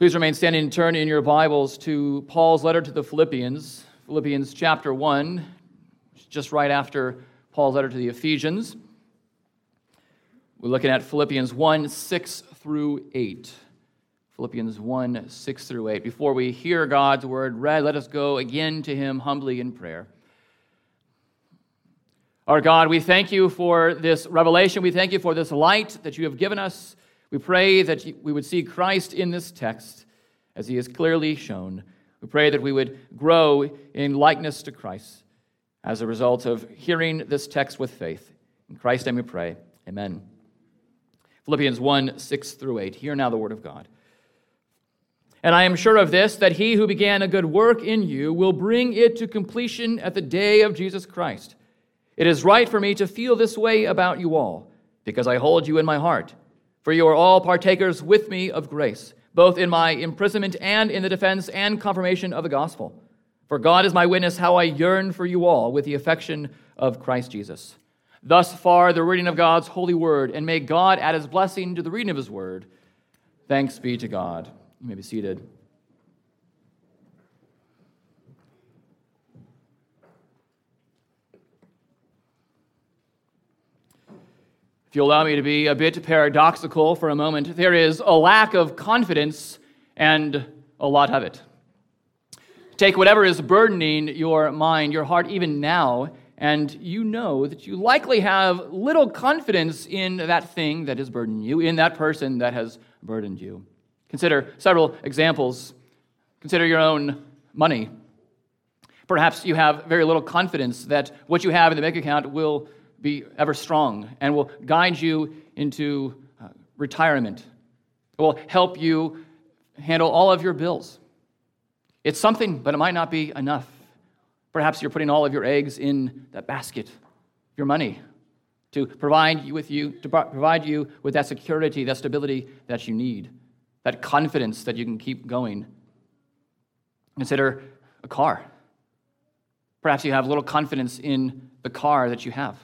Please remain standing and turn in your Bibles to Paul's letter to the Philippians, Philippians chapter 1, just right after Paul's letter to the Ephesians. We're looking at Philippians 1 6 through 8. Philippians 1 6 through 8. Before we hear God's word read, let us go again to Him humbly in prayer. Our God, we thank you for this revelation. We thank you for this light that you have given us. We pray that we would see Christ in this text as he is clearly shown. We pray that we would grow in likeness to Christ as a result of hearing this text with faith. In Christ's name we pray. Amen. Philippians 1 6 through 8. Hear now the word of God. And I am sure of this, that he who began a good work in you will bring it to completion at the day of Jesus Christ. It is right for me to feel this way about you all, because I hold you in my heart. For you are all partakers with me of grace, both in my imprisonment and in the defense and confirmation of the gospel. For God is my witness how I yearn for you all with the affection of Christ Jesus. Thus far, the reading of God's holy word, and may God add his blessing to the reading of his word. Thanks be to God. You may be seated. If you allow me to be a bit paradoxical for a moment, there is a lack of confidence and a lot of it. Take whatever is burdening your mind, your heart, even now, and you know that you likely have little confidence in that thing that has burdened you, in that person that has burdened you. Consider several examples. Consider your own money. Perhaps you have very little confidence that what you have in the bank account will be ever strong and will guide you into uh, retirement. It will help you handle all of your bills. It's something, but it might not be enough. Perhaps you're putting all of your eggs in that basket, your money, to provide you with you to provide you with that security, that stability that you need, that confidence that you can keep going. Consider a car. Perhaps you have little confidence in the car that you have.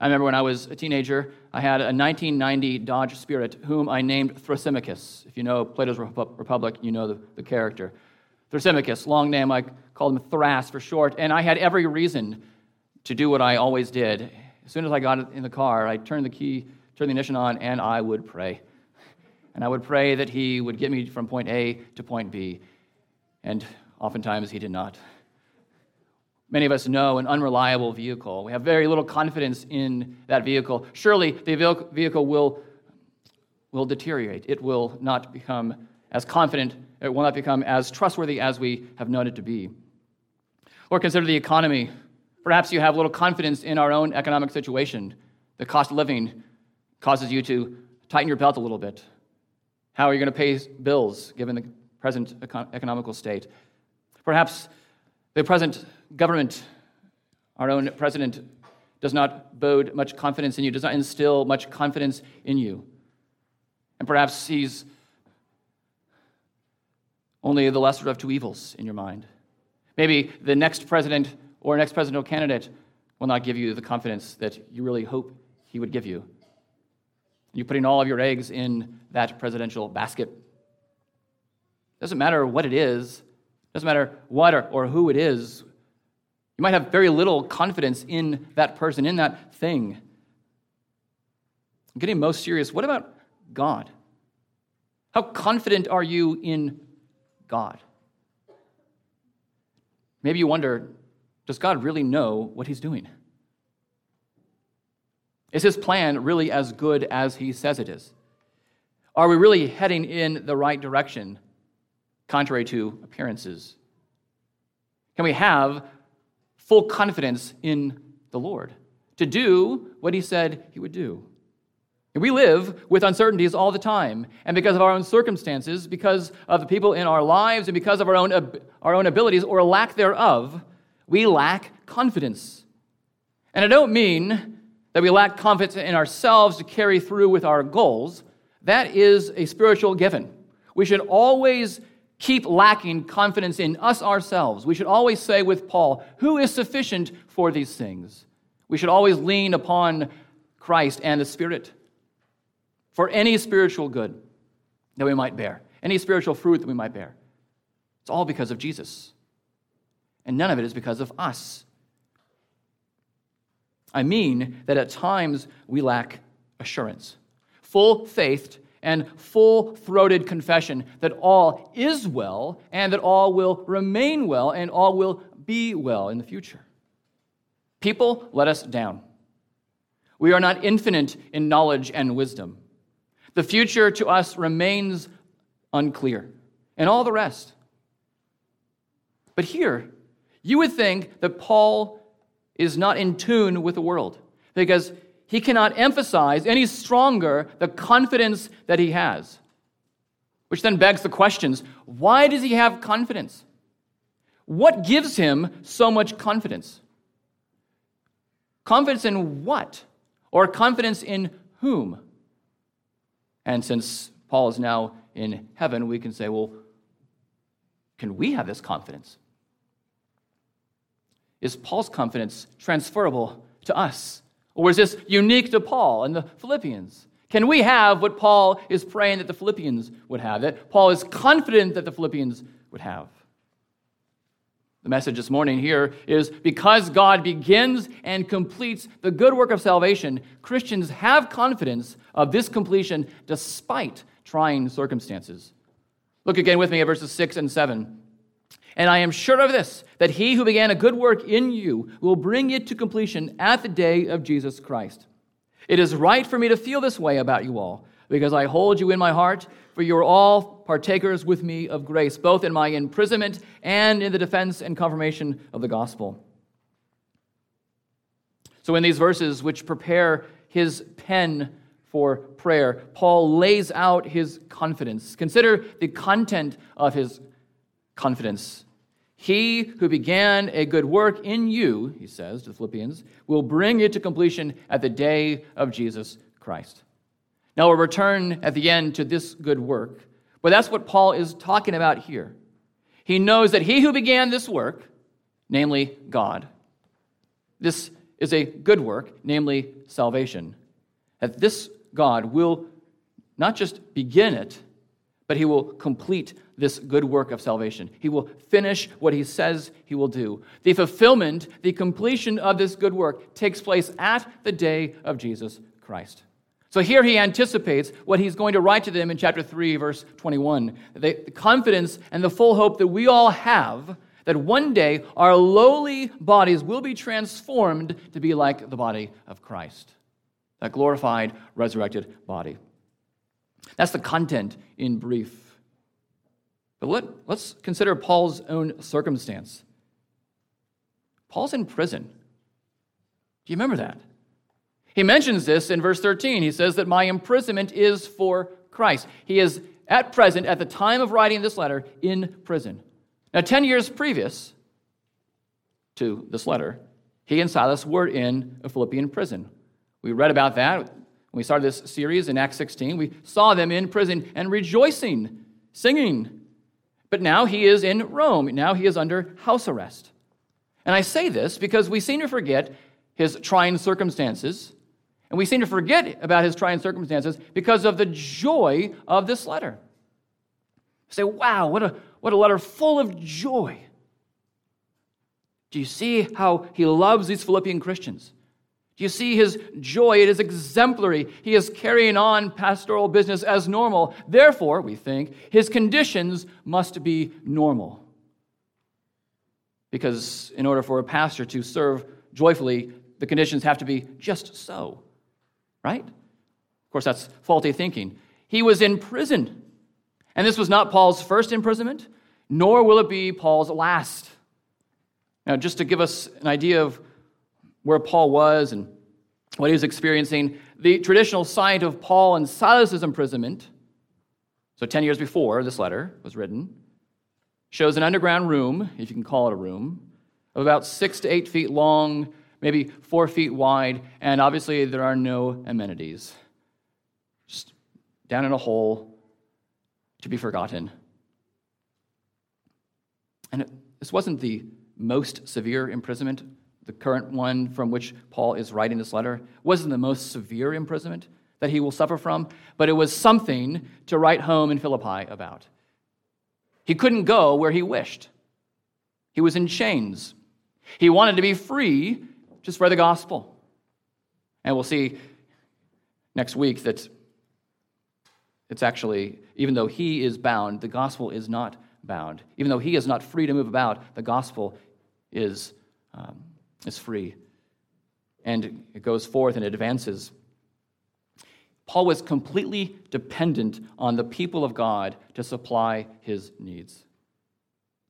I remember when I was a teenager, I had a 1990 Dodge Spirit, whom I named Thrasymachus. If you know Plato's Republic, you know the, the character. Thrasymachus, long name, I called him Thras for short, and I had every reason to do what I always did. As soon as I got in the car, I turned the key, turned the ignition on, and I would pray. And I would pray that he would get me from point A to point B. And oftentimes he did not many of us know, an unreliable vehicle. We have very little confidence in that vehicle. Surely the vehicle will, will deteriorate. It will not become as confident, it will not become as trustworthy as we have known it to be. Or consider the economy. Perhaps you have little confidence in our own economic situation. The cost of living causes you to tighten your belt a little bit. How are you going to pay bills given the present economical state? Perhaps the present government, our own president, does not bode much confidence in you, does not instill much confidence in you. And perhaps he's only the lesser of two evils in your mind. Maybe the next president or next presidential candidate will not give you the confidence that you really hope he would give you. You're putting all of your eggs in that presidential basket. Doesn't matter what it is, doesn't matter what or, or who it is. You might have very little confidence in that person, in that thing. I'm getting most serious. What about God? How confident are you in God? Maybe you wonder does God really know what he's doing? Is his plan really as good as he says it is? Are we really heading in the right direction? contrary to appearances? Can we have full confidence in the Lord to do what He said He would do? And we live with uncertainties all the time. And because of our own circumstances, because of the people in our lives, and because of our own, our own abilities or lack thereof, we lack confidence. And I don't mean that we lack confidence in ourselves to carry through with our goals. That is a spiritual given. We should always keep lacking confidence in us ourselves. We should always say with Paul, Who is sufficient for these things? We should always lean upon Christ and the Spirit for any spiritual good that we might bear, any spiritual fruit that we might bear. It's all because of Jesus. And none of it is because of us. I mean that at times we lack assurance, full faith, and full throated confession that all is well and that all will remain well and all will be well in the future. People let us down. We are not infinite in knowledge and wisdom. The future to us remains unclear, and all the rest. But here, you would think that Paul is not in tune with the world because he cannot emphasize any stronger the confidence that he has. Which then begs the questions why does he have confidence? What gives him so much confidence? Confidence in what? Or confidence in whom? And since Paul is now in heaven, we can say, well, can we have this confidence? Is Paul's confidence transferable to us? Or is this unique to Paul and the Philippians? Can we have what Paul is praying that the Philippians would have, that Paul is confident that the Philippians would have? The message this morning here is because God begins and completes the good work of salvation, Christians have confidence of this completion despite trying circumstances. Look again with me at verses 6 and 7. And I am sure of this, that he who began a good work in you will bring it to completion at the day of Jesus Christ. It is right for me to feel this way about you all, because I hold you in my heart for you are all partakers with me of grace, both in my imprisonment and in the defense and confirmation of the gospel. So, in these verses, which prepare his pen for prayer, Paul lays out his confidence. Consider the content of his confidence. He who began a good work in you, he says to the Philippians, will bring it to completion at the day of Jesus Christ. Now we'll return at the end to this good work, but that's what Paul is talking about here. He knows that he who began this work, namely God, this is a good work, namely salvation, that this God will not just begin it, but he will complete this good work of salvation. He will finish what he says he will do. The fulfillment, the completion of this good work takes place at the day of Jesus Christ. So here he anticipates what he's going to write to them in chapter 3, verse 21. The confidence and the full hope that we all have that one day our lowly bodies will be transformed to be like the body of Christ, that glorified, resurrected body. That's the content in brief. But let, let's consider Paul's own circumstance. Paul's in prison. Do you remember that? He mentions this in verse 13. He says that my imprisonment is for Christ. He is at present, at the time of writing this letter, in prison. Now, 10 years previous to this letter, he and Silas were in a Philippian prison. We read about that when we started this series in Acts 16. We saw them in prison and rejoicing, singing. But now he is in Rome. Now he is under house arrest. And I say this because we seem to forget his trying circumstances and we seem to forget about his trying circumstances because of the joy of this letter. Say, wow, what a, what a letter full of joy. Do you see how he loves these Philippian Christians? Do you see his joy? It is exemplary. He is carrying on pastoral business as normal. Therefore, we think, his conditions must be normal. Because in order for a pastor to serve joyfully, the conditions have to be just so right? Of course, that's faulty thinking. He was in prison. And this was not Paul's first imprisonment, nor will it be Paul's last. Now, just to give us an idea of where Paul was and what he was experiencing, the traditional site of Paul and Silas's imprisonment, so 10 years before this letter was written, shows an underground room, if you can call it a room, of about six to eight feet long maybe four feet wide, and obviously there are no amenities. Just down in a hole to be forgotten. And this wasn't the most severe imprisonment, the current one from which Paul is writing this letter, wasn't the most severe imprisonment that he will suffer from, but it was something to write home in Philippi about. He couldn't go where he wished, he was in chains. He wanted to be free to spread the gospel. And we'll see next week that it's actually, even though he is bound, the gospel is not bound. Even though he is not free to move about, the gospel is, um, is free. And it goes forth and it advances. Paul was completely dependent on the people of God to supply his needs.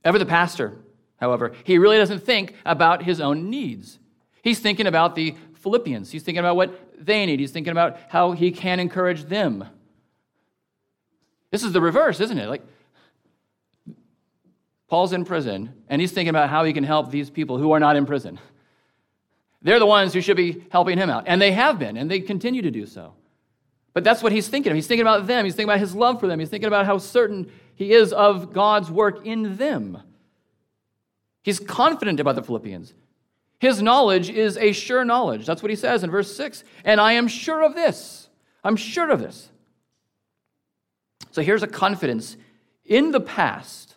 Ever the pastor, however, he really doesn't think about his own needs. He's thinking about the Philippians. He's thinking about what they need. He's thinking about how he can encourage them. This is the reverse, isn't it? Like, Paul's in prison, and he's thinking about how he can help these people who are not in prison. They're the ones who should be helping him out, and they have been, and they continue to do so. But that's what he's thinking of. He's thinking about them. He's thinking about his love for them. He's thinking about how certain he is of God's work in them. He's confident about the Philippians. His knowledge is a sure knowledge. That's what he says in verse 6. And I am sure of this. I'm sure of this. So here's a confidence in the past,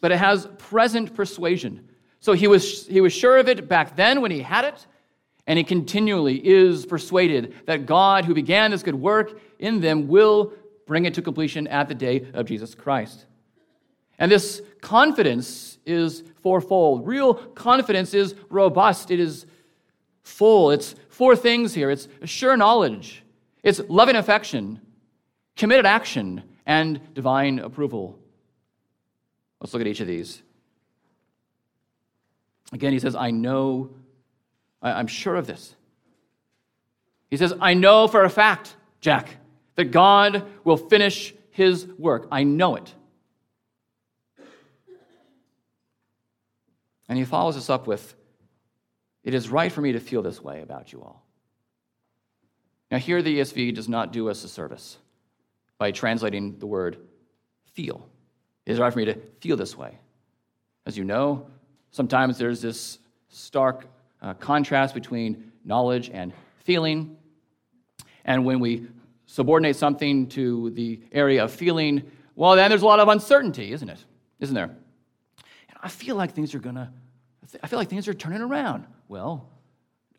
but it has present persuasion. So he was, he was sure of it back then when he had it, and he continually is persuaded that God, who began this good work in them, will bring it to completion at the day of Jesus Christ. And this confidence is fourfold. Real confidence is robust, it is full. It's four things here it's sure knowledge, it's loving affection, committed action, and divine approval. Let's look at each of these. Again, he says, I know, I'm sure of this. He says, I know for a fact, Jack, that God will finish his work. I know it. And he follows this up with, It is right for me to feel this way about you all. Now, here the ESV does not do us a service by translating the word feel. It is right for me to feel this way. As you know, sometimes there's this stark uh, contrast between knowledge and feeling. And when we subordinate something to the area of feeling, well, then there's a lot of uncertainty, isn't it? Isn't there? And I feel like things are going to, I feel like things are turning around. Well,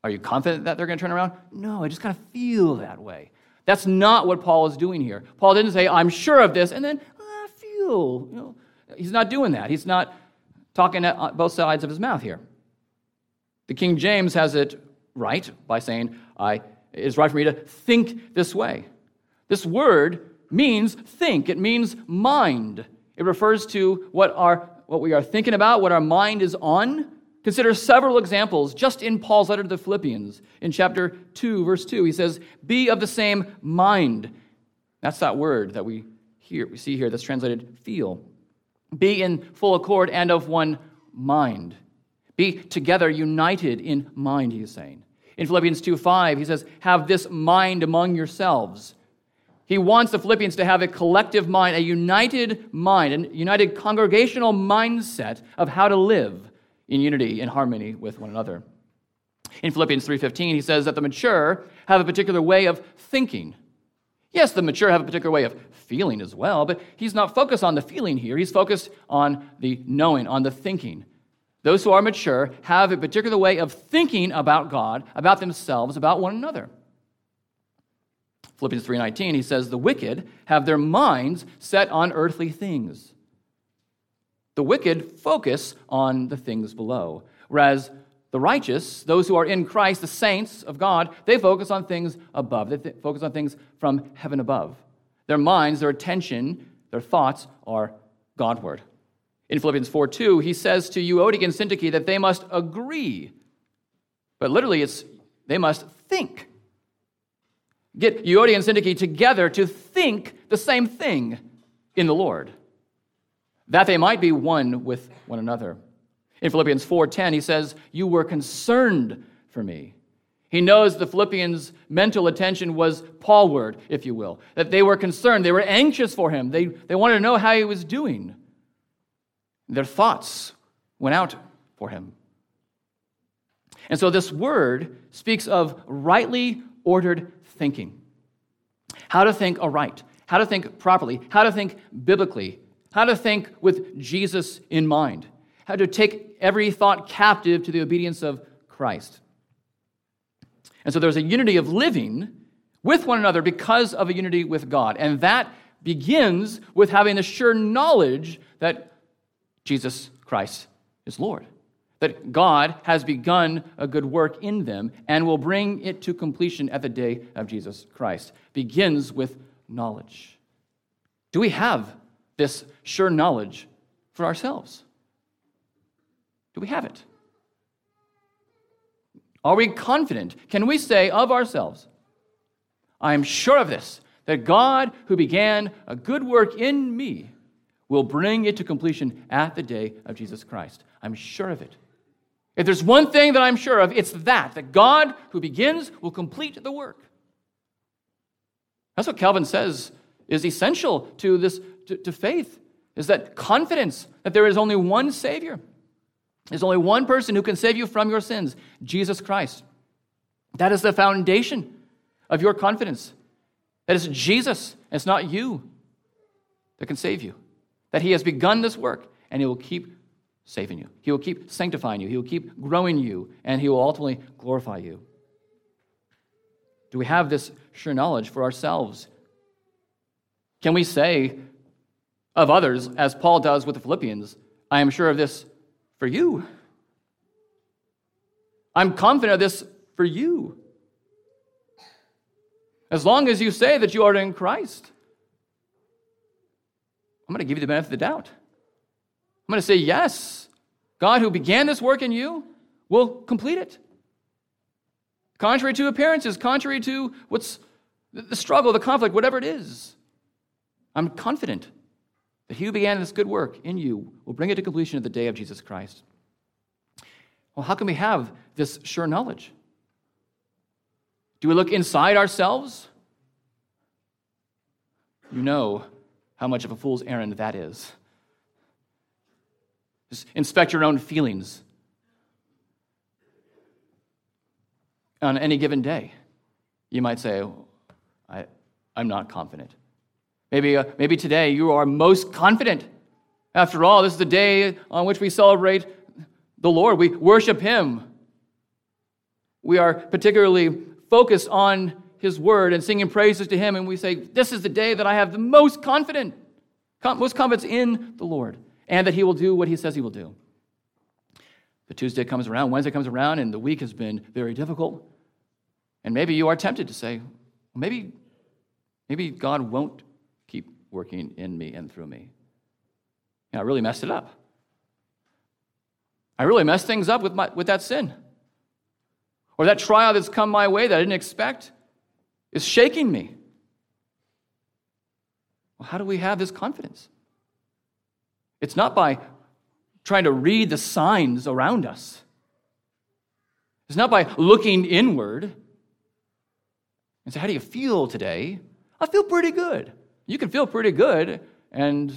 are you confident that they're going to turn around? No, I just kind of feel that way. That's not what Paul is doing here. Paul didn't say, I'm sure of this, and then I feel. You know, he's not doing that. He's not talking at uh, both sides of his mouth here. The King James has it right by saying, I, it is right for me to think this way. This word means think, it means mind. It refers to what, our, what we are thinking about, what our mind is on. Consider several examples just in Paul's letter to the Philippians. In chapter 2, verse 2, he says, Be of the same mind. That's that word that we hear, we see here that's translated feel. Be in full accord and of one mind. Be together, united in mind, he is saying. In Philippians 2 5, he says, Have this mind among yourselves. He wants the Philippians to have a collective mind, a united mind, a united congregational mindset of how to live in unity and harmony with one another. In Philippians 3:15, he says that the mature have a particular way of thinking. Yes, the mature have a particular way of feeling as well, but he's not focused on the feeling here. He's focused on the knowing, on the thinking. Those who are mature have a particular way of thinking about God, about themselves, about one another. Philippians 3:19 he says the wicked have their minds set on earthly things. The wicked focus on the things below, whereas the righteous, those who are in Christ, the saints of God, they focus on things above. They th- focus on things from heaven above. Their minds, their attention, their thoughts are Godward. In Philippians 4 2, he says to Euodia and Syntyche that they must agree. But literally, it's they must think. Get Euodia and Syntyche together to think the same thing in the Lord that they might be one with one another. In Philippians 4:10 he says, "You were concerned for me." He knows the Philippians' mental attention was Paulward, if you will, that they were concerned, they were anxious for him. They, they wanted to know how he was doing. Their thoughts went out for him. And so this word speaks of rightly ordered thinking. how to think aright, how to think properly, how to think biblically, how to think with Jesus in mind, how to take every thought captive to the obedience of Christ. And so there's a unity of living with one another because of a unity with God. And that begins with having the sure knowledge that Jesus Christ is Lord. That God has begun a good work in them and will bring it to completion at the day of Jesus Christ. Begins with knowledge. Do we have this sure knowledge for ourselves? Do we have it? Are we confident? Can we say of ourselves, I am sure of this, that God who began a good work in me will bring it to completion at the day of Jesus Christ? I'm sure of it. If there's one thing that I'm sure of, it's that, that God who begins will complete the work. That's what Calvin says is essential to this to, to faith, is that confidence that there is only one Savior. There's only one person who can save you from your sins, Jesus Christ. That is the foundation of your confidence. That is Jesus, and it's not you that can save you. That He has begun this work and He will keep saving you. He will keep sanctifying you. He will keep growing you and He will ultimately glorify you. Do we have this sure knowledge for ourselves? Can we say of others, as Paul does with the Philippians, I am sure of this for you. I'm confident of this for you. As long as you say that you are in Christ, I'm going to give you the benefit of the doubt. I'm going to say, yes, God who began this work in you will complete it. Contrary to appearances, contrary to what's the struggle, the conflict, whatever it is, I'm confident that he who began this good work in you will bring it to completion at the day of Jesus Christ. Well, how can we have this sure knowledge? Do we look inside ourselves? You know how much of a fool's errand that is. Just inspect your own feelings on any given day. You might say, I, I'm not confident. Maybe, uh, maybe today you are most confident. After all, this is the day on which we celebrate the Lord. We worship Him. We are particularly focused on His Word and singing praises to Him, and we say, This is the day that I have the most confidence, most confidence in the Lord, and that He will do what He says He will do. But Tuesday comes around, Wednesday comes around, and the week has been very difficult. And maybe you are tempted to say, maybe, maybe God won't working in me and through me. And I really messed it up. I really messed things up with, my, with that sin. Or that trial that's come my way that I didn't expect is shaking me. Well, how do we have this confidence? It's not by trying to read the signs around us. It's not by looking inward and say, How do you feel today? I feel pretty good you can feel pretty good and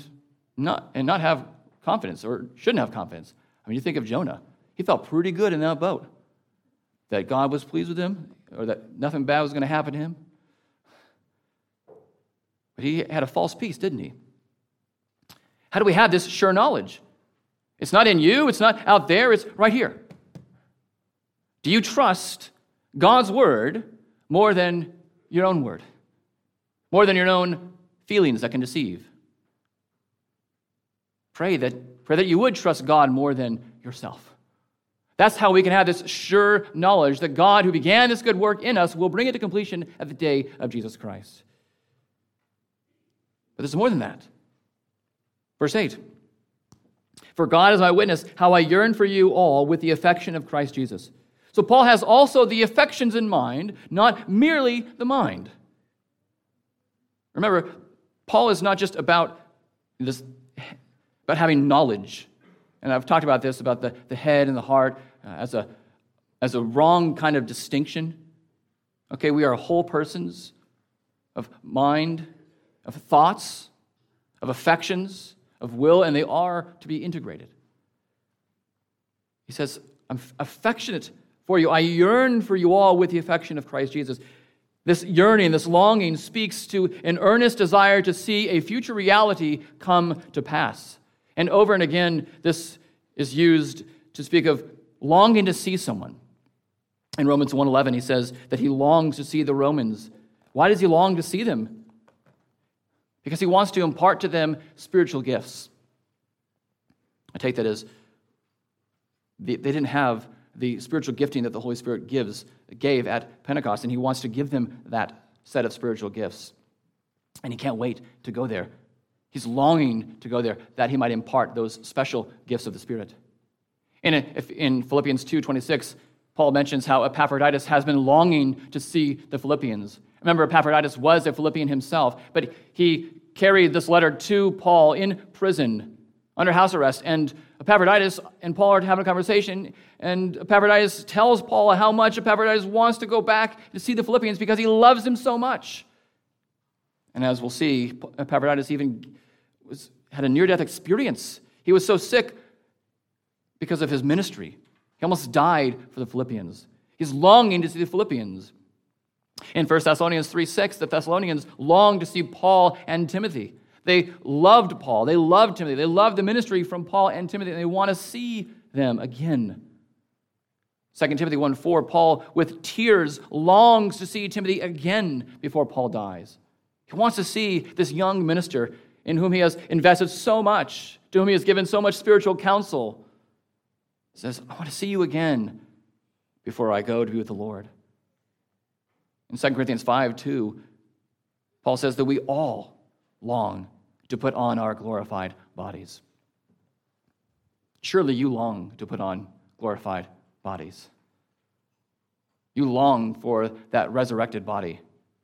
not, and not have confidence or shouldn't have confidence. I mean, you think of Jonah. He felt pretty good in that boat that God was pleased with him or that nothing bad was going to happen to him. But he had a false peace, didn't he? How do we have this sure knowledge? It's not in you, it's not out there, it's right here. Do you trust God's word more than your own word? More than your own feelings that can deceive. Pray that, pray that you would trust God more than yourself. That's how we can have this sure knowledge that God, who began this good work in us, will bring it to completion at the day of Jesus Christ. But there's more than that. Verse 8 For God is my witness, how I yearn for you all with the affection of Christ Jesus. So Paul has also the affections in mind, not merely the mind. Remember, Paul is not just about this, about having knowledge. And I've talked about this, about the, the head and the heart uh, as, a, as a wrong kind of distinction. Okay, we are whole persons of mind, of thoughts, of affections, of will, and they are to be integrated. He says, I'm affectionate for you. I yearn for you all with the affection of Christ Jesus. This yearning, this longing speaks to an earnest desire to see a future reality come to pass. And over and again, this is used to speak of longing to see someone. In Romans 1:11 he says that he longs to see the Romans. Why does he long to see them? Because he wants to impart to them spiritual gifts. I take that as they didn't have the spiritual gifting that the Holy Spirit gives, gave at Pentecost, and he wants to give them that set of spiritual gifts. And he can't wait to go there. He's longing to go there that he might impart those special gifts of the Spirit. In, in Philippians 2:26, Paul mentions how Epaphroditus has been longing to see the Philippians. Remember, Epaphroditus was a Philippian himself, but he carried this letter to Paul in prison under house arrest. And Epaphroditus and Paul are having a conversation, and Epaphroditus tells Paul how much Epaphroditus wants to go back to see the Philippians because he loves him so much. And as we'll see, Epaphroditus even was, had a near death experience. He was so sick because of his ministry. He almost died for the Philippians. He's longing to see the Philippians. In 1 Thessalonians 3 6, the Thessalonians longed to see Paul and Timothy. They loved Paul. They loved Timothy. They loved the ministry from Paul and Timothy, and they want to see them again. 2 Timothy 1 4, Paul, with tears, longs to see Timothy again before Paul dies. He wants to see this young minister in whom he has invested so much, to whom he has given so much spiritual counsel. He says, I want to see you again before I go to be with the Lord. In 2 Corinthians 5 2, Paul says that we all long to put on our glorified bodies. Surely you long to put on glorified bodies. You long for that resurrected body,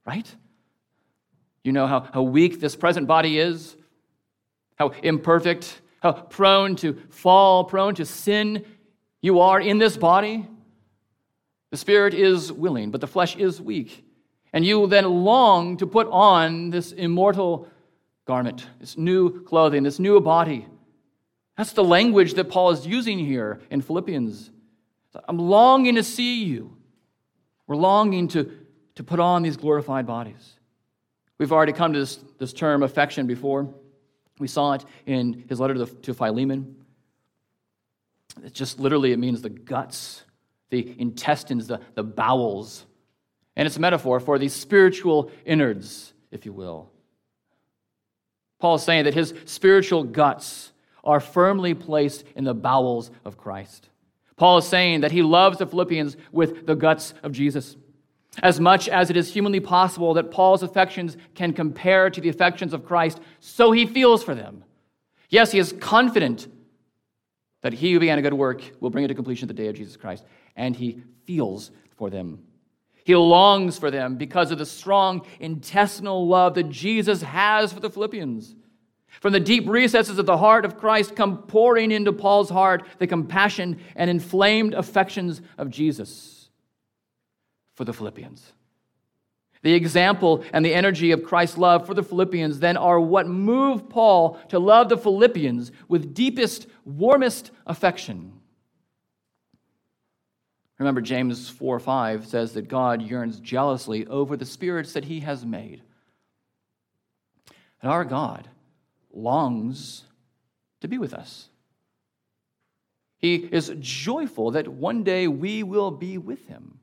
right? You know how, how weak this present body is, how imperfect, how prone to fall, prone to sin you are in this body. The spirit is willing, but the flesh is weak. And you then long to put on this immortal garment, this new clothing, this new body. That's the language that Paul is using here in Philippians. I'm longing to see you. We're longing to, to put on these glorified bodies. We've already come to this, this term affection before. We saw it in his letter to, to Philemon. It just literally it means the guts, the intestines, the, the bowels. And it's a metaphor for these spiritual innards, if you will. Paul is saying that his spiritual guts are firmly placed in the bowels of Christ. Paul is saying that he loves the Philippians with the guts of Jesus. As much as it is humanly possible that Paul's affections can compare to the affections of Christ, so he feels for them. Yes, he is confident that he who began a good work will bring it to completion at the day of Jesus Christ, and he feels for them. He longs for them because of the strong intestinal love that Jesus has for the Philippians. From the deep recesses of the heart of Christ come pouring into Paul's heart the compassion and inflamed affections of Jesus for the Philippians. The example and the energy of Christ's love for the Philippians then are what move Paul to love the Philippians with deepest, warmest affection. Remember, James 4 5 says that God yearns jealously over the spirits that he has made. And our God longs to be with us. He is joyful that one day we will be with him.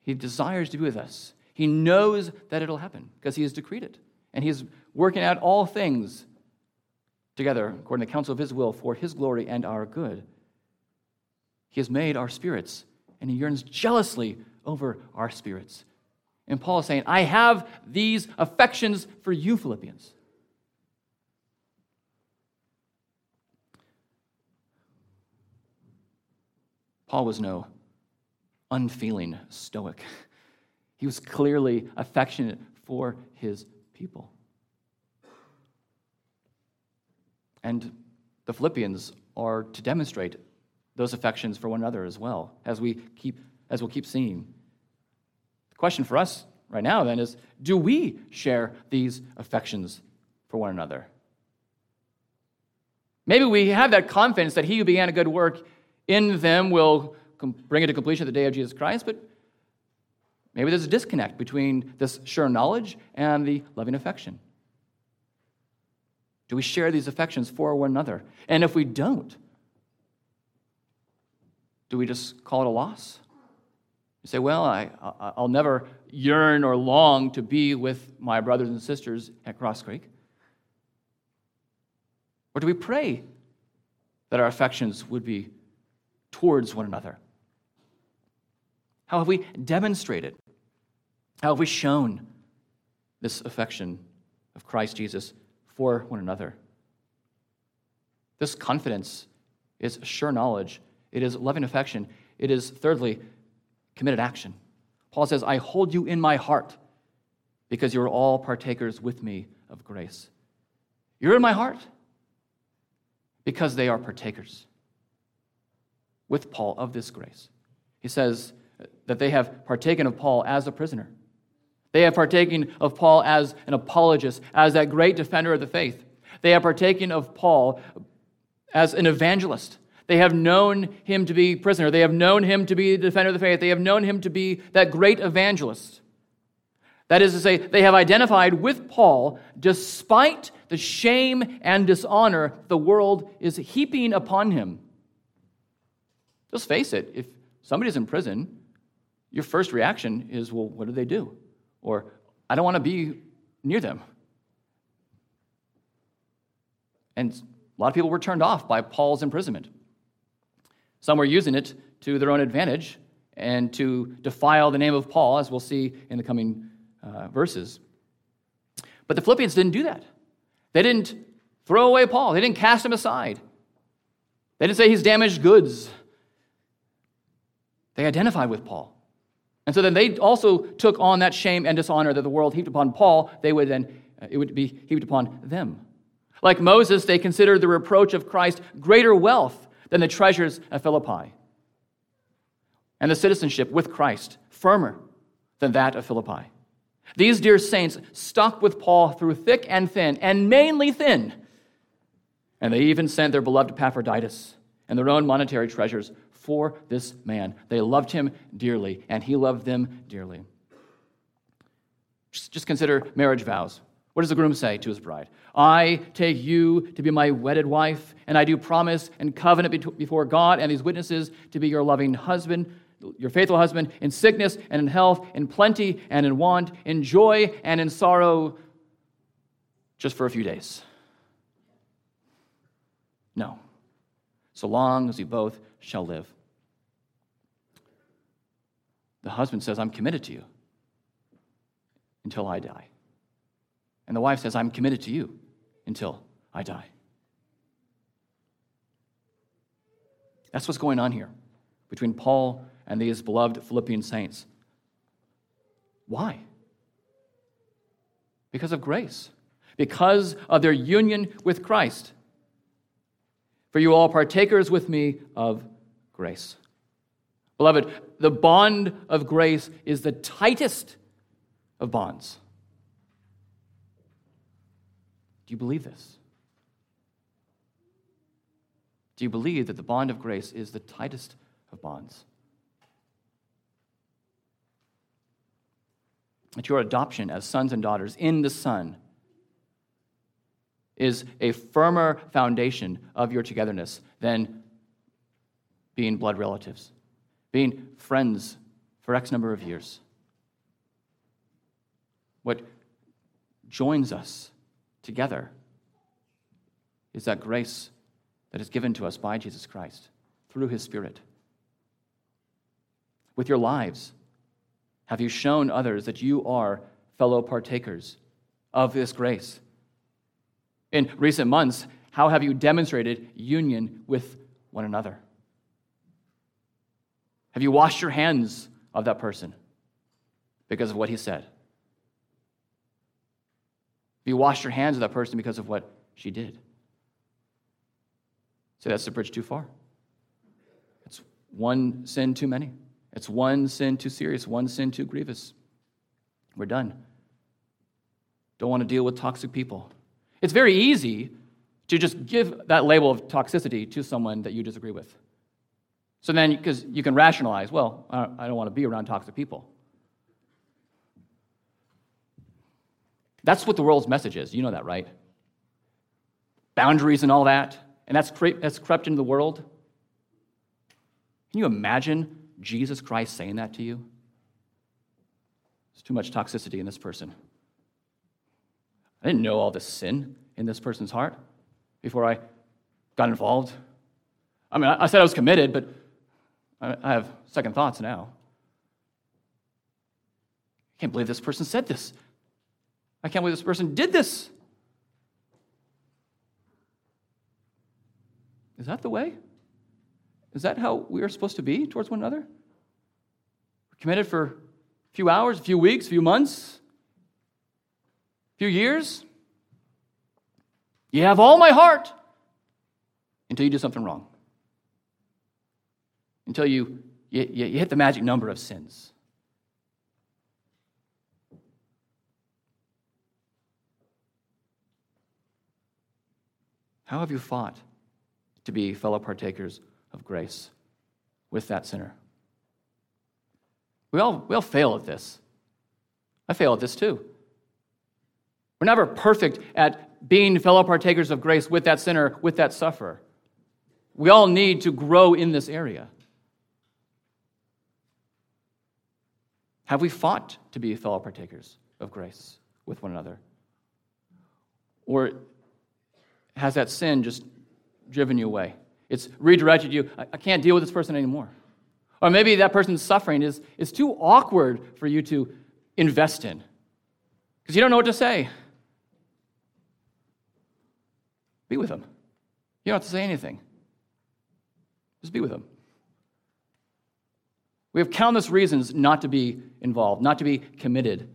He desires to be with us. He knows that it'll happen because he has decreed it. And he's working out all things together according to the counsel of his will for his glory and our good. He has made our spirits, and he yearns jealously over our spirits. And Paul is saying, I have these affections for you, Philippians. Paul was no unfeeling stoic. He was clearly affectionate for his people. And the Philippians are to demonstrate those affections for one another as well, as we keep as we'll keep seeing. The question for us right now then is do we share these affections for one another? Maybe we have that confidence that he who began a good work in them will bring it to completion at the day of Jesus Christ, but maybe there's a disconnect between this sure knowledge and the loving affection. Do we share these affections for one another? And if we don't, do we just call it a loss? You say, well, I, I'll never yearn or long to be with my brothers and sisters at Cross Creek. Or do we pray that our affections would be towards one another? How have we demonstrated? How have we shown this affection of Christ Jesus for one another? This confidence is sure knowledge, it is loving affection, it is, thirdly, committed action. Paul says, I hold you in my heart because you're all partakers with me of grace. You're in my heart because they are partakers with Paul of this grace. He says that they have partaken of Paul as a prisoner. They have partaken of Paul as an apologist, as that great defender of the faith. They have partaken of Paul as an evangelist. They have known him to be prisoner. They have known him to be the defender of the faith. They have known him to be that great evangelist. That is to say, they have identified with Paul despite the shame and dishonor the world is heaping upon him. Just face it, if somebody's in prison, your first reaction is, well, what did they do? Or, I don't want to be near them. And a lot of people were turned off by Paul's imprisonment. Some were using it to their own advantage and to defile the name of Paul, as we'll see in the coming uh, verses. But the Philippians didn't do that. They didn't throw away Paul, they didn't cast him aside. They didn't say he's damaged goods. They identified with Paul. And so then they also took on that shame and dishonor that the world heaped upon Paul, they would then, uh, it would be heaped upon them. Like Moses, they considered the reproach of Christ greater wealth than the treasures of Philippi, and the citizenship with Christ firmer than that of Philippi. These dear saints stuck with Paul through thick and thin, and mainly thin. And they even sent their beloved Epaphroditus and their own monetary treasures for this man. They loved him dearly, and he loved them dearly. Just, just consider marriage vows. What does the groom say to his bride? I take you to be my wedded wife, and I do promise and covenant before God and these witnesses to be your loving husband your faithful husband in sickness and in health, in plenty and in want, in joy and in sorrow, just for a few days. No. So long as you both shall live. The husband says, I'm committed to you until I die. And the wife says, I'm committed to you until I die. That's what's going on here between Paul and these beloved Philippian saints. Why? Because of grace, because of their union with Christ. For you all partakers with me of grace. Beloved, the bond of grace is the tightest of bonds. Do you believe this? Do you believe that the bond of grace is the tightest of bonds? that your adoption as sons and daughters in the Son is a firmer foundation of your togetherness than being blood relatives, being friends for X number of years. What joins us together is that grace that is given to us by Jesus Christ through his Spirit. With your lives, have you shown others that you are fellow partakers of this grace? In recent months, how have you demonstrated union with one another? Have you washed your hands of that person because of what he said? You washed your hands of that person because of what she did? So that's the bridge too far. It's one sin too many. It's one sin too serious, one sin too grievous. We're done. Don't want to deal with toxic people. It's very easy to just give that label of toxicity to someone that you disagree with. So then, because you can rationalize, well, I don't want to be around toxic people. That's what the world's message is. You know that, right? Boundaries and all that. And that's, cre- that's crept into the world. Can you imagine Jesus Christ saying that to you? There's too much toxicity in this person. I didn't know all this sin in this person's heart before I got involved. I mean, I said I was committed, but I have second thoughts now. I can't believe this person said this. I can't believe this person did this. Is that the way? Is that how we are supposed to be towards one another? We're committed for a few hours, a few weeks, a few months, a few years. You have all my heart until you do something wrong. Until you, you, you hit the magic number of sins. How have you fought to be fellow partakers of grace with that sinner? We all, we all fail at this. I fail at this too. We're never perfect at being fellow partakers of grace with that sinner, with that sufferer. We all need to grow in this area. Have we fought to be fellow partakers of grace with one another? Or has that sin just driven you away? It's redirected you. I, I can't deal with this person anymore. Or maybe that person's suffering is, is too awkward for you to invest in because you don't know what to say. Be with them. You don't have to say anything. Just be with them. We have countless reasons not to be involved, not to be committed.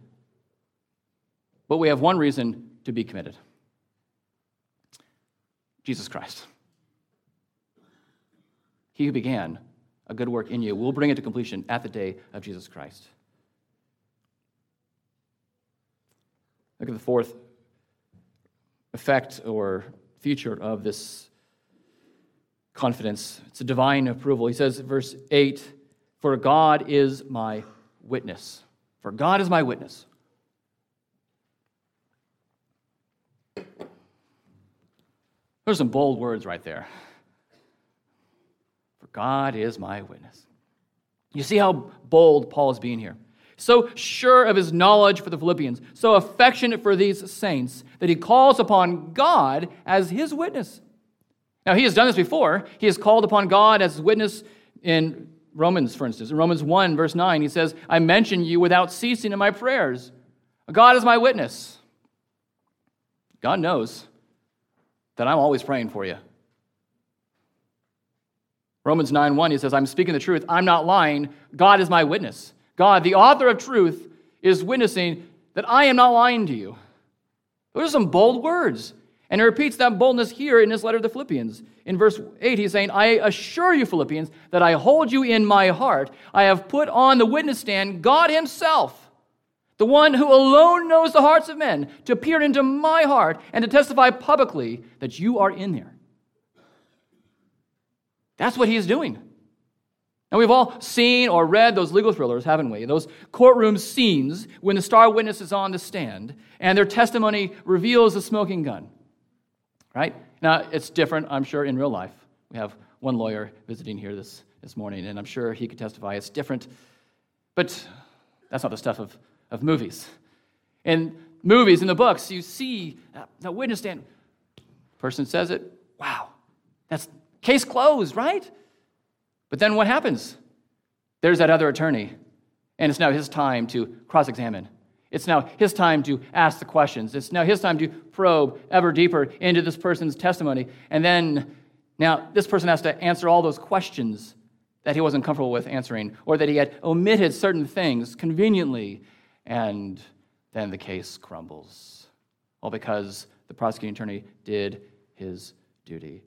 But we have one reason to be committed. Jesus Christ. He who began a good work in you will bring it to completion at the day of Jesus Christ. Look at the fourth effect or feature of this confidence. It's a divine approval. He says, verse 8, For God is my witness. For God is my witness. There's some bold words right there. For God is my witness. You see how bold Paul is being here. So sure of his knowledge for the Philippians, so affectionate for these saints, that he calls upon God as his witness. Now, he has done this before. He has called upon God as his witness in Romans, for instance. In Romans 1, verse 9, he says, I mention you without ceasing in my prayers. God is my witness. God knows that I'm always praying for you. Romans 9 1, he says, I'm speaking the truth. I'm not lying. God is my witness. God, the author of truth, is witnessing that I am not lying to you. Those are some bold words. And he repeats that boldness here in his letter to the Philippians. In verse 8, he's saying, I assure you, Philippians, that I hold you in my heart. I have put on the witness stand God Himself the one who alone knows the hearts of men, to peer into my heart and to testify publicly that you are in there. That's what he's doing. And we've all seen or read those legal thrillers, haven't we? Those courtroom scenes when the star witness is on the stand and their testimony reveals the smoking gun. Right? Now, it's different, I'm sure, in real life. We have one lawyer visiting here this, this morning, and I'm sure he could testify it's different. But that's not the stuff of of movies. In movies, in the books, you see uh, the witness stand. Person says it, wow, that's case closed, right? But then what happens? There's that other attorney, and it's now his time to cross examine. It's now his time to ask the questions. It's now his time to probe ever deeper into this person's testimony. And then now this person has to answer all those questions that he wasn't comfortable with answering, or that he had omitted certain things conveniently and then the case crumbles. All because the prosecuting attorney did his duty.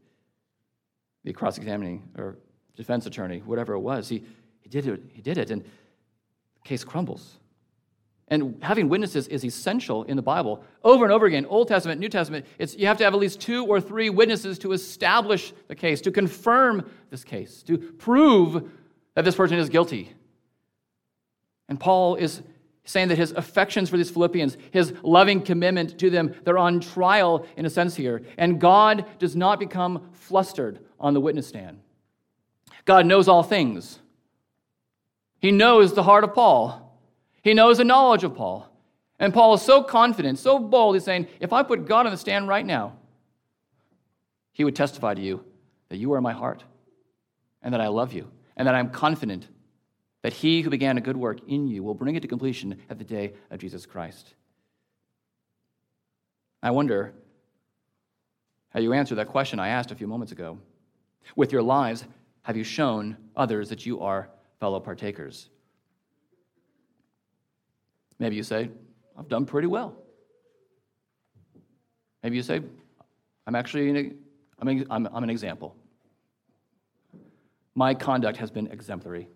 The cross examining or defense attorney, whatever it was, he, he, did it, he did it, and the case crumbles. And having witnesses is essential in the Bible. Over and over again, Old Testament, New Testament, it's, you have to have at least two or three witnesses to establish the case, to confirm this case, to prove that this person is guilty. And Paul is saying that his affections for these Philippians, his loving commitment to them, they're on trial in a sense here. And God does not become flustered on the witness stand. God knows all things. He knows the heart of Paul, he knows the knowledge of Paul. And Paul is so confident, so bold, he's saying, If I put God on the stand right now, he would testify to you that you are in my heart and that I love you and that I'm confident that he who began a good work in you will bring it to completion at the day of Jesus Christ. I wonder how you answer that question I asked a few moments ago. With your lives, have you shown others that you are fellow partakers? Maybe you say, I've done pretty well. Maybe you say, I'm actually an, I'm, I'm, I'm an example. My conduct has been exemplary.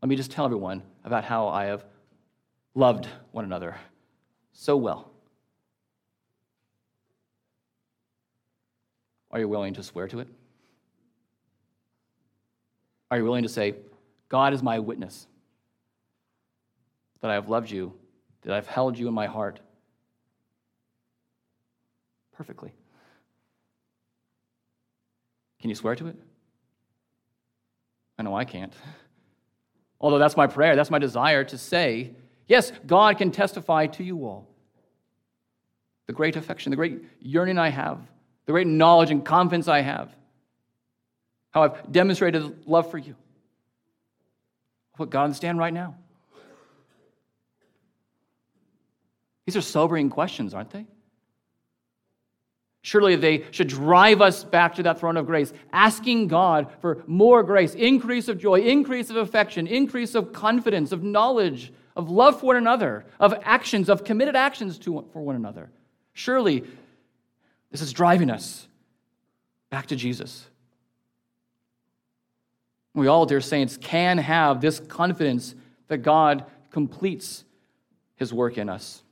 Let me just tell everyone about how I have loved one another so well. Are you willing to swear to it? Are you willing to say, God is my witness that I have loved you, that I've held you in my heart perfectly? Can you swear to it? I know I can't. Although that's my prayer, that's my desire to say, yes, God can testify to you all. The great affection, the great yearning I have, the great knowledge and confidence I have, how I've demonstrated love for you. Put God in stand right now. These are sobering questions, aren't they? Surely they should drive us back to that throne of grace, asking God for more grace, increase of joy, increase of affection, increase of confidence, of knowledge, of love for one another, of actions, of committed actions to, for one another. Surely this is driving us back to Jesus. We all, dear saints, can have this confidence that God completes his work in us.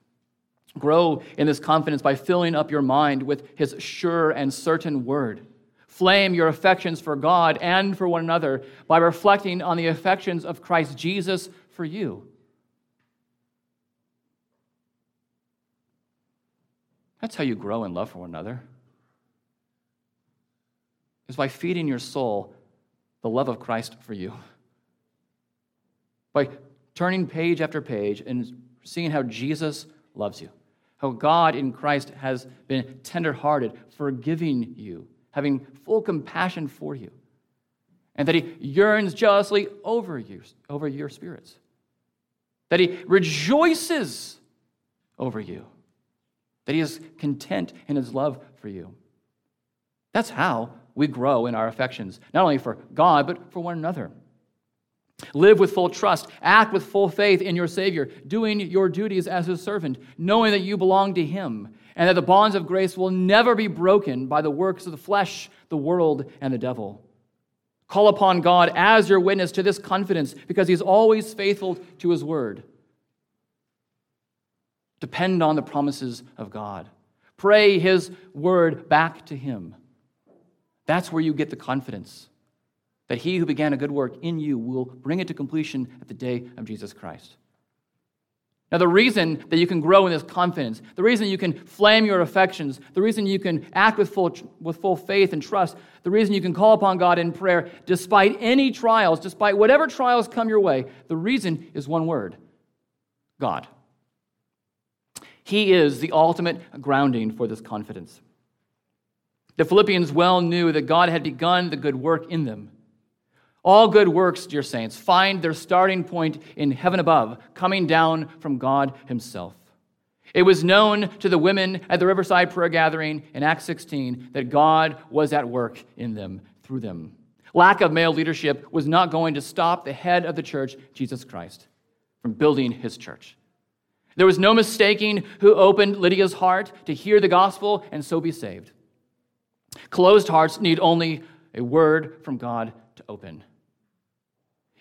Grow in this confidence by filling up your mind with his sure and certain word. Flame your affections for God and for one another by reflecting on the affections of Christ Jesus for you. That's how you grow in love for one another. Is by feeding your soul the love of Christ for you. By turning page after page and seeing how Jesus loves you how God in Christ has been tenderhearted, forgiving you, having full compassion for you, and that He yearns jealously over you, over your spirits, that He rejoices over you, that He is content in His love for you. That's how we grow in our affections, not only for God, but for one another. Live with full trust. Act with full faith in your Savior, doing your duties as His servant, knowing that you belong to Him, and that the bonds of grace will never be broken by the works of the flesh, the world, and the devil. Call upon God as your witness to this confidence because He's always faithful to His word. Depend on the promises of God. Pray His word back to Him. That's where you get the confidence that he who began a good work in you will bring it to completion at the day of Jesus Christ. Now, the reason that you can grow in this confidence, the reason you can flame your affections, the reason you can act with full, with full faith and trust, the reason you can call upon God in prayer despite any trials, despite whatever trials come your way, the reason is one word God. He is the ultimate grounding for this confidence. The Philippians well knew that God had begun the good work in them. All good works, dear saints, find their starting point in heaven above, coming down from God Himself. It was known to the women at the Riverside prayer gathering in Acts 16 that God was at work in them, through them. Lack of male leadership was not going to stop the head of the church, Jesus Christ, from building his church. There was no mistaking who opened Lydia's heart to hear the gospel and so be saved. Closed hearts need only a word from God to open.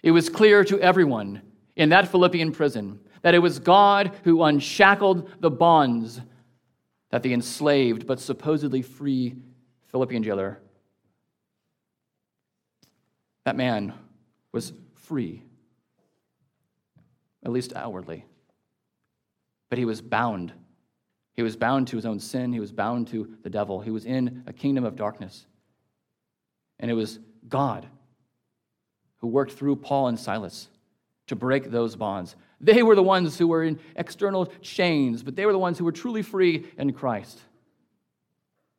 It was clear to everyone in that Philippian prison that it was God who unshackled the bonds that the enslaved but supposedly free Philippian jailer. That man was free, at least outwardly. but he was bound. He was bound to his own sin. He was bound to the devil. He was in a kingdom of darkness. And it was God who worked through Paul and Silas to break those bonds. They were the ones who were in external chains, but they were the ones who were truly free in Christ.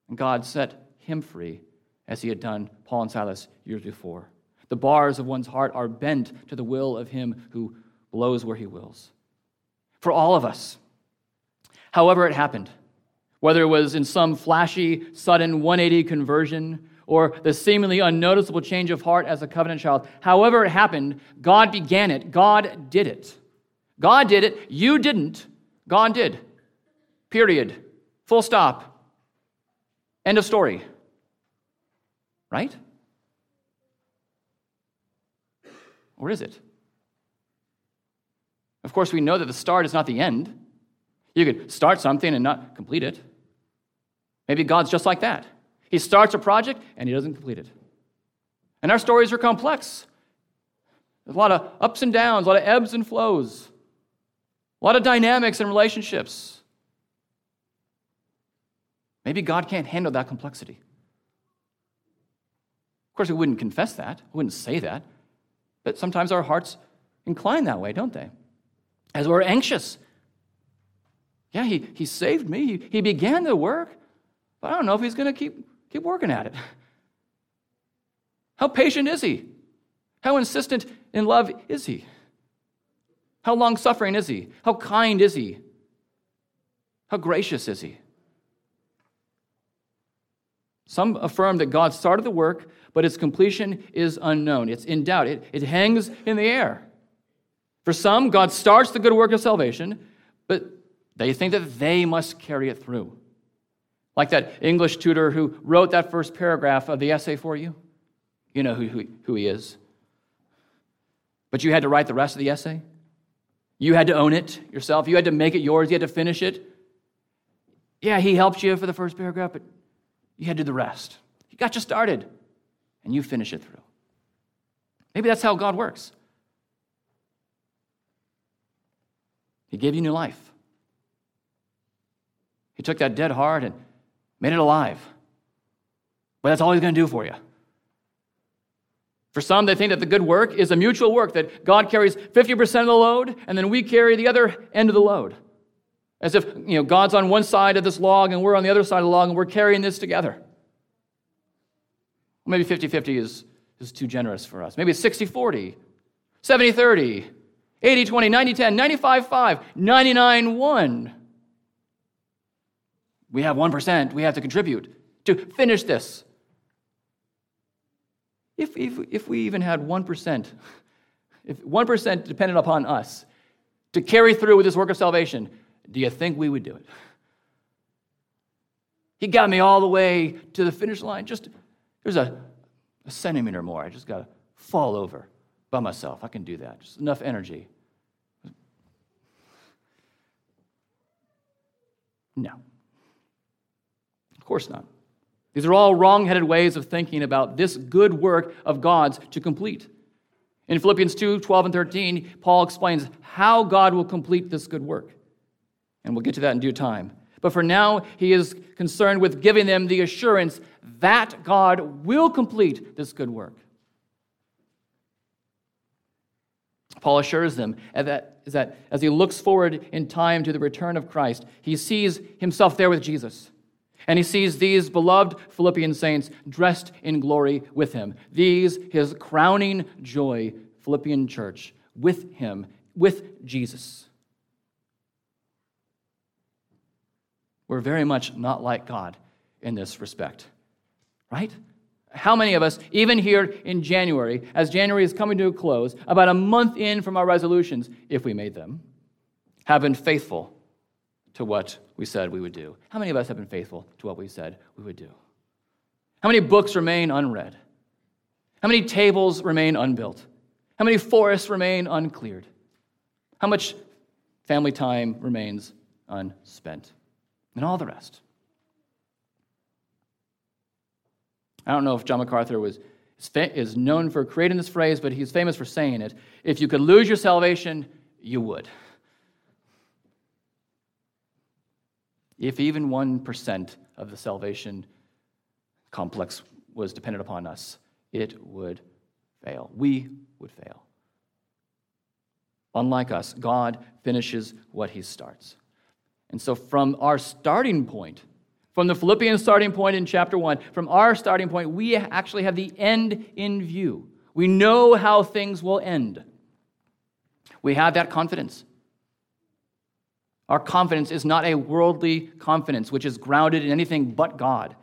And God set him free as he had done Paul and Silas years before. The bars of one's heart are bent to the will of him who blows where he wills. For all of us, however it happened, whether it was in some flashy, sudden 180 conversion or the seemingly unnoticeable change of heart as a covenant child, however it happened, God began it. God did it. God did it. You didn't. God did. Period. Full stop. End of story. Right? Or is it? Of course, we know that the start is not the end. You could start something and not complete it. Maybe God's just like that. He starts a project and he doesn't complete it. And our stories are complex. There's a lot of ups and downs, a lot of ebbs and flows, a lot of dynamics and relationships. Maybe God can't handle that complexity. Of course, we wouldn't confess that, we wouldn't say that, but sometimes our hearts incline that way, don't they? As we're anxious. Yeah, he, he saved me, he, he began the work, but I don't know if he's going to keep, keep working at it. How patient is he? How insistent in love is he? How long suffering is he? How kind is he? How gracious is he? Some affirm that God started the work, but its completion is unknown. It's in doubt, it, it hangs in the air. For some, God starts the good work of salvation, but they think that they must carry it through. Like that English tutor who wrote that first paragraph of the essay for you. You know who, who, who he is. But you had to write the rest of the essay. You had to own it yourself. You had to make it yours. You had to finish it. Yeah, he helped you for the first paragraph, but you had to do the rest. He got you started, and you finish it through. Maybe that's how God works. He gave you new life. He took that dead heart and made it alive. But that's all He's going to do for you. For some, they think that the good work is a mutual work, that God carries 50% of the load, and then we carry the other end of the load. As if you know, God's on one side of this log and we're on the other side of the log and we're carrying this together. Maybe 50 50 is, is too generous for us. Maybe it's 60 40, 70 30, 80 20, 90 10, 95 5, 99 1. We have 1%, we have to contribute to finish this. If, if, if we even had 1%, if 1% depended upon us to carry through with this work of salvation, do you think we would do it? He got me all the way to the finish line. Just there's a, a centimeter more. I just got to fall over by myself. I can do that. Just enough energy. No. Of course not. These are all wrong headed ways of thinking about this good work of God's to complete. In Philippians 2 12 and 13, Paul explains how God will complete this good work and we'll get to that in due time. But for now, he is concerned with giving them the assurance that God will complete this good work. Paul assures them that, that as he looks forward in time to the return of Christ, he sees himself there with Jesus. And he sees these beloved Philippian saints dressed in glory with him. These, his crowning joy, Philippian church, with him, with Jesus. We're very much not like God in this respect, right? How many of us, even here in January, as January is coming to a close, about a month in from our resolutions, if we made them, have been faithful to what we said we would do? How many of us have been faithful to what we said we would do? How many books remain unread? How many tables remain unbuilt? How many forests remain uncleared? How much family time remains unspent? and all the rest. I don't know if John MacArthur was, is known for creating this phrase, but he's famous for saying it. If you could lose your salvation, you would. If even 1% of the salvation complex was dependent upon us, it would fail. We would fail. Unlike us, God finishes what he starts. And so, from our starting point, from the Philippian starting point in chapter 1, from our starting point, we actually have the end in view. We know how things will end. We have that confidence. Our confidence is not a worldly confidence, which is grounded in anything but God.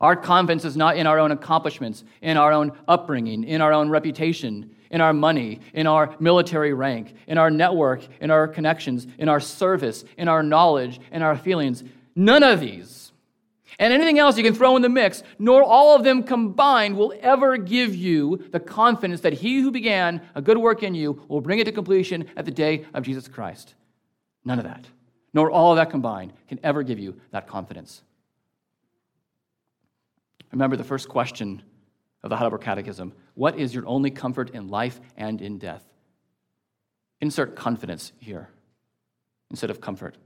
Our confidence is not in our own accomplishments, in our own upbringing, in our own reputation, in our money, in our military rank, in our network, in our connections, in our service, in our knowledge, in our feelings. None of these, and anything else you can throw in the mix, nor all of them combined, will ever give you the confidence that he who began a good work in you will bring it to completion at the day of Jesus Christ. None of that, nor all of that combined, can ever give you that confidence. Remember the first question of the Heidelberg Catechism What is your only comfort in life and in death? Insert confidence here instead of comfort.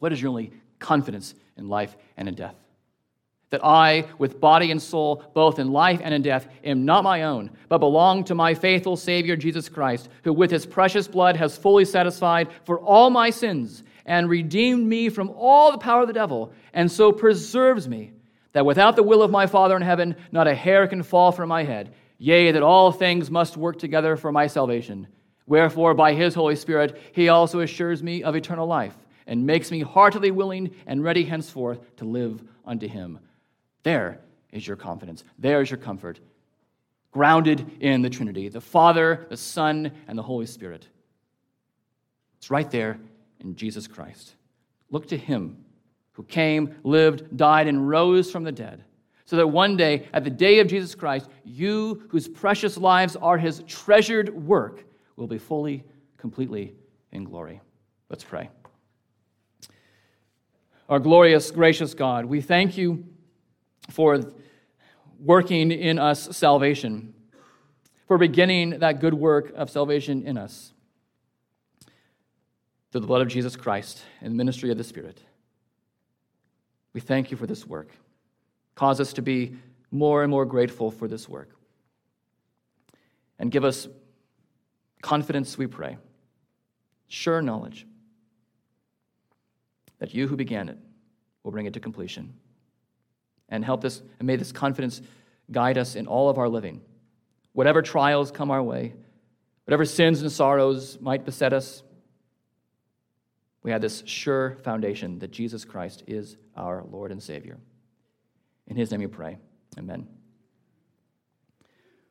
What is your only confidence in life and in death? That I, with body and soul, both in life and in death, am not my own, but belong to my faithful Savior Jesus Christ, who with his precious blood has fully satisfied for all my sins and redeemed me from all the power of the devil, and so preserves me that without the will of my Father in heaven, not a hair can fall from my head. Yea, that all things must work together for my salvation. Wherefore, by his Holy Spirit, he also assures me of eternal life, and makes me heartily willing and ready henceforth to live unto him. There is your confidence. There is your comfort, grounded in the Trinity the Father, the Son, and the Holy Spirit. It's right there in Jesus Christ. Look to him who came, lived, died, and rose from the dead, so that one day, at the day of Jesus Christ, you, whose precious lives are his treasured work, will be fully, completely in glory. Let's pray. Our glorious, gracious God, we thank you for working in us salvation, for beginning that good work of salvation in us through the blood of Jesus Christ and the ministry of the Spirit. We thank you for this work. Cause us to be more and more grateful for this work. And give us confidence, we pray, sure knowledge that you who began it will bring it to completion. And help us, and may this confidence guide us in all of our living. Whatever trials come our way, whatever sins and sorrows might beset us, we have this sure foundation that Jesus Christ is our Lord and Savior. In his name we pray. Amen.